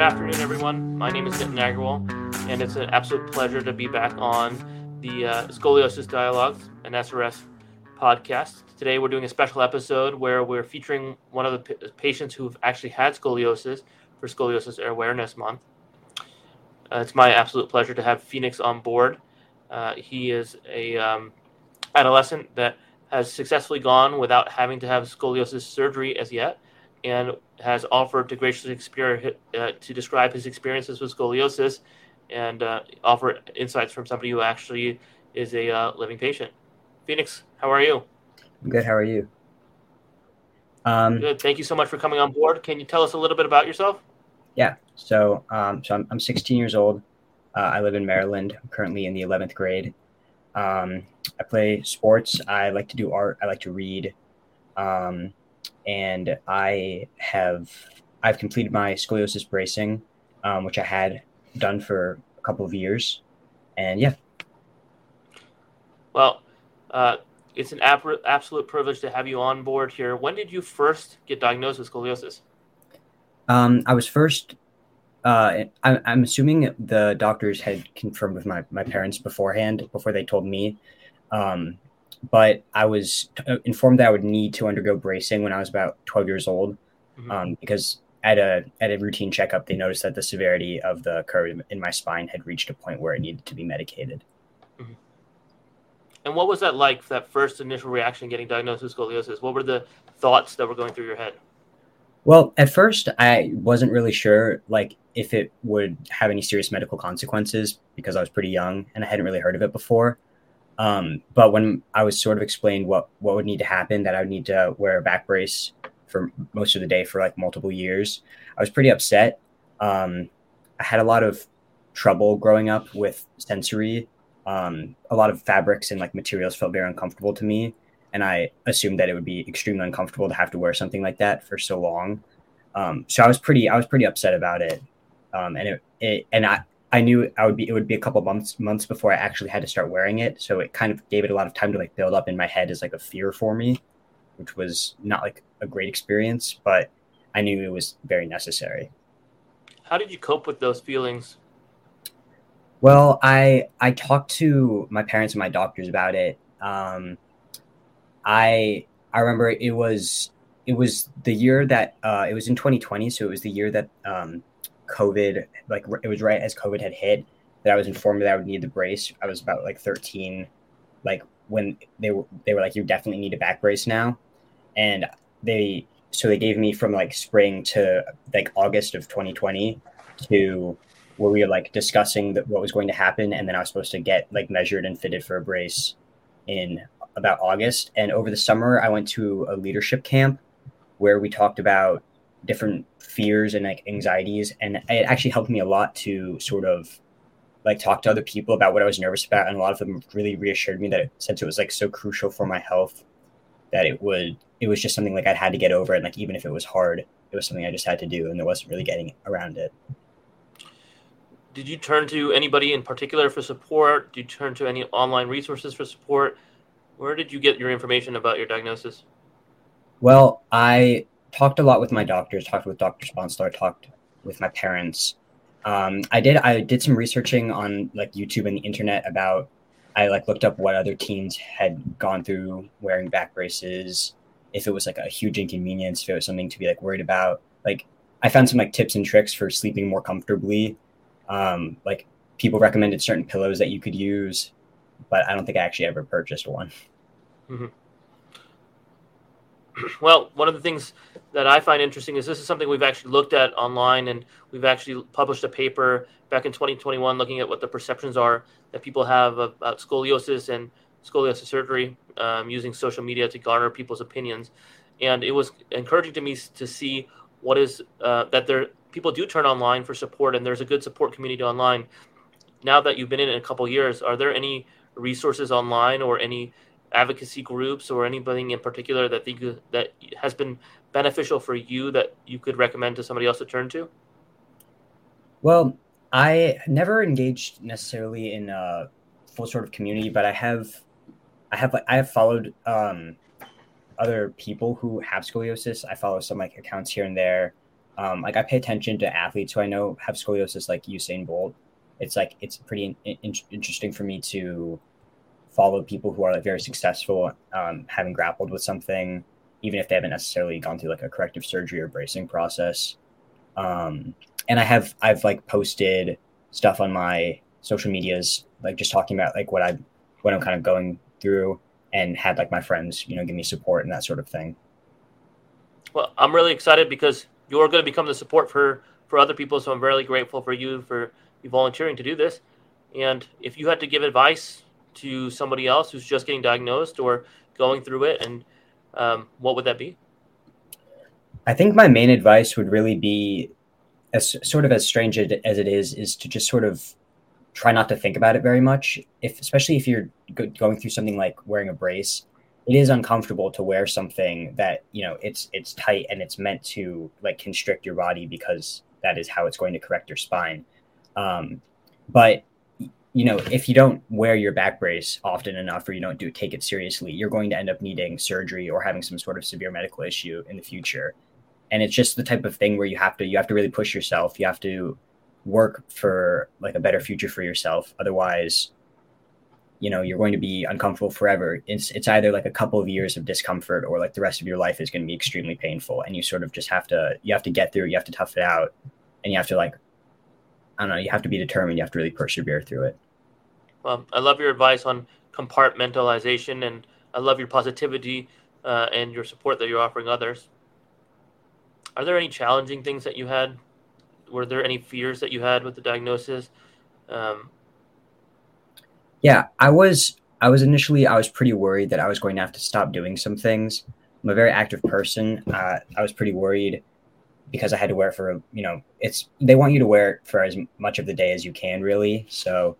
Good afternoon, everyone. My name is Nitin Agarwal, and it's an absolute pleasure to be back on the uh, Scoliosis Dialogues, an SRS podcast. Today, we're doing a special episode where we're featuring one of the p- patients who've actually had scoliosis for Scoliosis Awareness Month. Uh, it's my absolute pleasure to have Phoenix on board. Uh, he is a um, adolescent that has successfully gone without having to have scoliosis surgery as yet and has offered to graciously experience, uh, to describe his experiences with scoliosis and uh, offer insights from somebody who actually is a uh, living patient. Phoenix, how are you? I'm good. How are you? Um, good. Thank you so much for coming on board. Can you tell us a little bit about yourself? Yeah. So, um, so I'm, I'm 16 years old. Uh, I live in Maryland. I'm currently in the 11th grade. Um, I play sports. I like to do art. I like to read. Um, and I have I've completed my scoliosis bracing, um, which I had done for a couple of years, and yeah. Well, uh, it's an ap- absolute privilege to have you on board here. When did you first get diagnosed with scoliosis? Um, I was first. Uh, I, I'm assuming the doctors had confirmed with my, my parents beforehand before they told me. Um, but I was uh, informed that I would need to undergo bracing when I was about 12 years old, mm-hmm. um, because at a at a routine checkup, they noticed that the severity of the curve in my spine had reached a point where it needed to be medicated. Mm-hmm. And what was that like? That first initial reaction getting diagnosed with scoliosis. What were the thoughts that were going through your head? Well, at first, I wasn't really sure, like if it would have any serious medical consequences because I was pretty young and I hadn't really heard of it before. Um, but when I was sort of explained what what would need to happen, that I would need to wear a back brace for most of the day for like multiple years, I was pretty upset. Um, I had a lot of trouble growing up with sensory. Um, a lot of fabrics and like materials felt very uncomfortable to me, and I assumed that it would be extremely uncomfortable to have to wear something like that for so long. Um, so I was pretty I was pretty upset about it, um, and it, it and I I knew I would be it would be a couple months months before I actually had to start wearing it. So it kind of gave it a lot of time to like build up in my head as like a fear for me, which was not like a great experience, but I knew it was very necessary. How did you cope with those feelings? Well, I I talked to my parents and my doctors about it. Um, I I remember it was it was the year that uh, it was in 2020, so it was the year that um, COVID, like it was right as COVID had hit that I was informed that I would need the brace. I was about like 13, like when they were they were like, you definitely need a back brace now, and they so they gave me from like spring to like August of 2020 to where we were like discussing the, what was going to happen, and then I was supposed to get like measured and fitted for a brace in about August. And over the summer, I went to a leadership camp where we talked about different fears and like anxieties and it actually helped me a lot to sort of like talk to other people about what I was nervous about and a lot of them really reassured me that it, since it was like so crucial for my health that it would it was just something like I had to get over and like even if it was hard it was something I just had to do and there wasn't really getting around it. Did you turn to anybody in particular for support? Did you turn to any online resources for support? Where did you get your information about your diagnosis? Well, I talked a lot with my doctors, talked with Dr. Sponseller, talked with my parents. Um, I did I did some researching on like YouTube and the internet about I like looked up what other teens had gone through wearing back braces, if it was like a huge inconvenience, if it was something to be like worried about. Like I found some like tips and tricks for sleeping more comfortably. Um, like people recommended certain pillows that you could use, but I don't think I actually ever purchased one. Mm-hmm. Well, one of the things that I find interesting is this is something we've actually looked at online, and we've actually published a paper back in 2021 looking at what the perceptions are that people have about scoliosis and scoliosis surgery um, using social media to garner people's opinions. And it was encouraging to me to see what is uh, that there people do turn online for support, and there's a good support community online. Now that you've been in it a couple years, are there any resources online or any advocacy groups or anything in particular that think that has been beneficial for you that you could recommend to somebody else to turn to? Well, I never engaged necessarily in a full sort of community, but I have, I have, I have followed um, other people who have scoliosis. I follow some like accounts here and there. Um, like I pay attention to athletes who I know have scoliosis, like Usain Bolt. It's like it's pretty in- interesting for me to follow people who are like very successful, um, having grappled with something, even if they haven't necessarily gone through like a corrective surgery or bracing process. Um, and I have I've like posted stuff on my social medias, like just talking about like what I what I'm kind of going through, and had like my friends, you know, give me support and that sort of thing. Well, I'm really excited because you're going to become the support for for other people. So I'm really grateful for you for you volunteering to do this. And if you had to give advice to somebody else who's just getting diagnosed or going through it, and um, what would that be? I think my main advice would really be, as sort of as strange as it is, is to just sort of try not to think about it very much. If especially if you're going through something like wearing a brace, it is uncomfortable to wear something that you know it's it's tight and it's meant to like constrict your body because that is how it's going to correct your spine. Um, but you know, if you don't wear your back brace often enough or you don't do take it seriously, you're going to end up needing surgery or having some sort of severe medical issue in the future. And it's just the type of thing where you have to you have to really push yourself. You have to work for like a better future for yourself. Otherwise, you know, you're going to be uncomfortable forever. It's it's either like a couple of years of discomfort or like the rest of your life is going to be extremely painful and you sort of just have to you have to get through, you have to tough it out and you have to like I don't know, you have to be determined, you have to really persevere through it. Well, I love your advice on compartmentalization and I love your positivity uh, and your support that you're offering others. Are there any challenging things that you had were there any fears that you had with the diagnosis? Um, yeah, I was. I was initially. I was pretty worried that I was going to have to stop doing some things. I'm a very active person. Uh, I was pretty worried because I had to wear it for you know it's they want you to wear it for as much of the day as you can really. So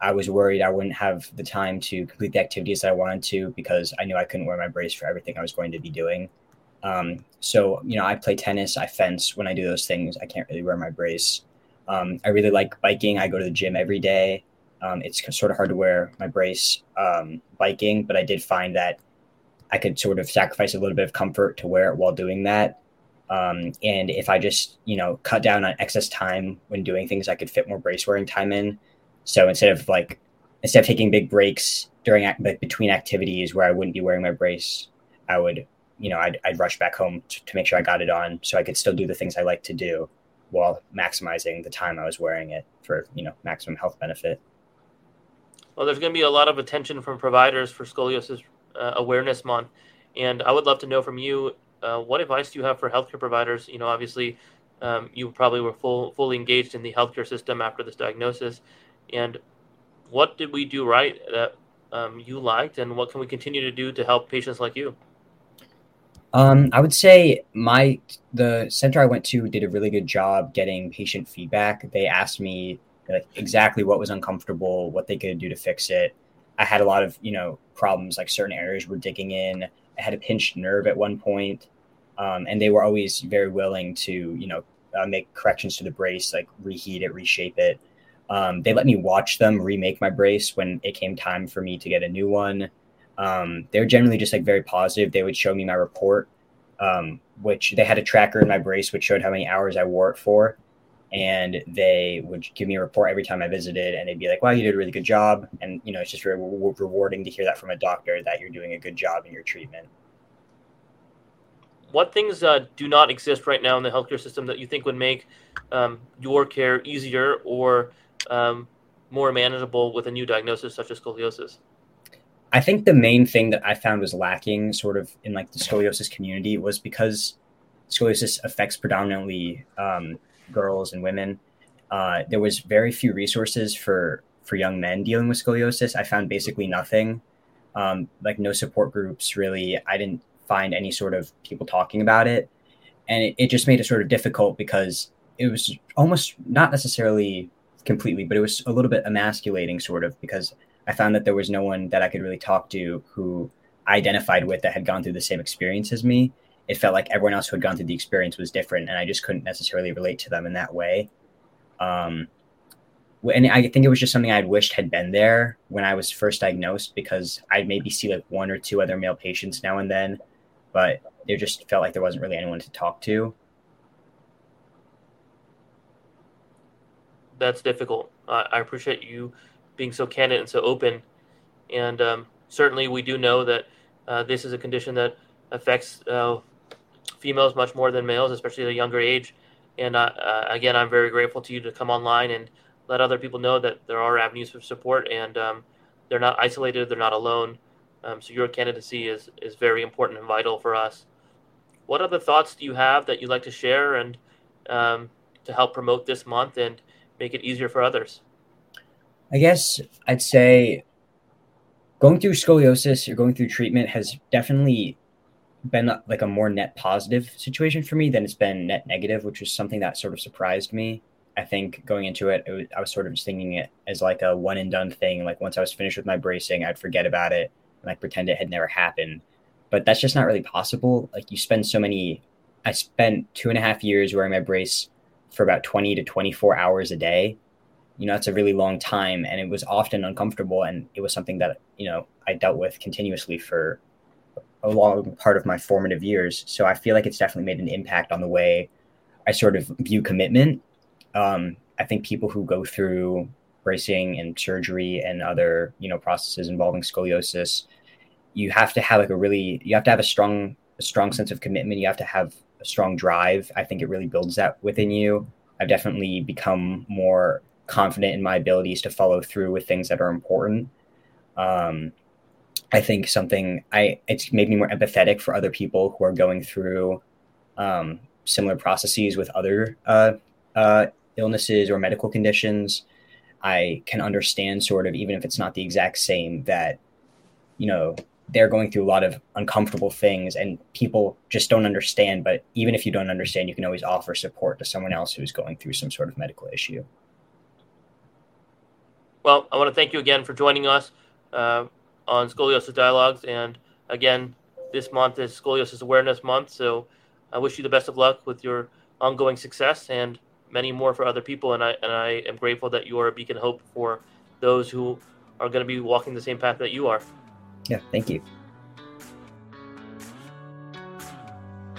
I was worried I wouldn't have the time to complete the activities that I wanted to because I knew I couldn't wear my brace for everything I was going to be doing. Um, so, you know, I play tennis, I fence. When I do those things, I can't really wear my brace. Um, I really like biking. I go to the gym every day. Um, it's sort of hard to wear my brace um, biking, but I did find that I could sort of sacrifice a little bit of comfort to wear it while doing that. Um, and if I just, you know, cut down on excess time when doing things, I could fit more brace wearing time in. So instead of like, instead of taking big breaks during like between activities where I wouldn't be wearing my brace, I would you know, I'd, I'd rush back home to, to make sure I got it on so I could still do the things I like to do while maximizing the time I was wearing it for, you know, maximum health benefit. Well, there's going to be a lot of attention from providers for Scoliosis uh, Awareness Month. And I would love to know from you uh, what advice do you have for healthcare providers? You know, obviously, um, you probably were full, fully engaged in the healthcare system after this diagnosis. And what did we do right that um, you liked, and what can we continue to do to help patients like you? Um, I would say my the center I went to did a really good job getting patient feedback. They asked me like exactly what was uncomfortable, what they could do to fix it. I had a lot of you know problems like certain areas were digging in. Had a pinched nerve at one point, um, and they were always very willing to you know uh, make corrections to the brace, like reheat it, reshape it. Um, they let me watch them remake my brace when it came time for me to get a new one. Um, they were generally just like very positive. They would show me my report, um, which they had a tracker in my brace which showed how many hours I wore it for. And they would give me a report every time I visited, and they'd be like, "Wow, you did a really good job." And you know, it's just very re- rewarding to hear that from a doctor that you're doing a good job in your treatment. What things uh, do not exist right now in the healthcare system that you think would make um, your care easier or um, more manageable with a new diagnosis such as scoliosis? I think the main thing that I found was lacking sort of in like the scoliosis community was because scoliosis affects predominantly um, girls and women. Uh, there was very few resources for for young men dealing with scoliosis. I found basically nothing, um, like no support groups really. I didn't find any sort of people talking about it, and it, it just made it sort of difficult because it was almost not necessarily completely, but it was a little bit emasculating, sort of because I found that there was no one that I could really talk to who identified with that had gone through the same experience as me. It felt like everyone else who had gone through the experience was different, and I just couldn't necessarily relate to them in that way. Um, and I think it was just something I'd wished had been there when I was first diagnosed because I'd maybe see like one or two other male patients now and then, but there just felt like there wasn't really anyone to talk to. that's difficult. Uh, I appreciate you being so candid and so open. And um, certainly, we do know that uh, this is a condition that affects uh, females much more than males, especially at a younger age. And uh, uh, again, I'm very grateful to you to come online and let other people know that there are avenues for support and um, they're not isolated, they're not alone. Um, so your candidacy is is very important and vital for us. What other thoughts do you have that you'd like to share and um, to help promote this month and make it easier for others? I guess I'd say going through scoliosis or going through treatment has definitely been like a more net positive situation for me than it's been net negative, which was something that sort of surprised me. I think going into it, it was, I was sort of just thinking it as like a one and done thing. Like once I was finished with my bracing, I'd forget about it and like pretend it had never happened. But that's just not really possible. Like you spend so many. I spent two and a half years wearing my brace for about twenty to twenty four hours a day. You know, that's a really long time, and it was often uncomfortable, and it was something that you know I dealt with continuously for a long part of my formative years. So I feel like it's definitely made an impact on the way I sort of view commitment um, I think people who go through bracing and surgery and other you know processes involving scoliosis, you have to have like a really you have to have a strong a strong sense of commitment. You have to have a strong drive. I think it really builds that within you. I've definitely become more confident in my abilities to follow through with things that are important. Um, I think something I it's made me more empathetic for other people who are going through um, similar processes with other uh, uh, illnesses or medical conditions, I can understand sort of, even if it's not the exact same, that, you know, they're going through a lot of uncomfortable things and people just don't understand. But even if you don't understand, you can always offer support to someone else who's going through some sort of medical issue. Well, I want to thank you again for joining us uh, on Scoliosis Dialogues. And again, this month is Scoliosis Awareness Month. So I wish you the best of luck with your ongoing success and many more for other people. And I and I am grateful that you are a beacon of hope for those who are going to be walking the same path that you are. Yeah, thank you.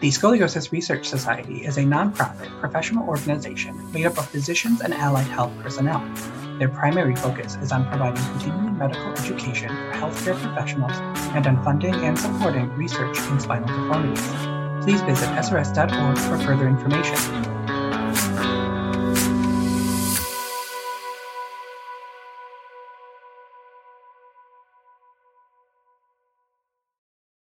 The Scoliosis Research Society is a nonprofit professional organization made up of physicians and allied health personnel. Their primary focus is on providing continuing medical education for healthcare professionals and on funding and supporting research in spinal deformities. Please visit srs.org for further information.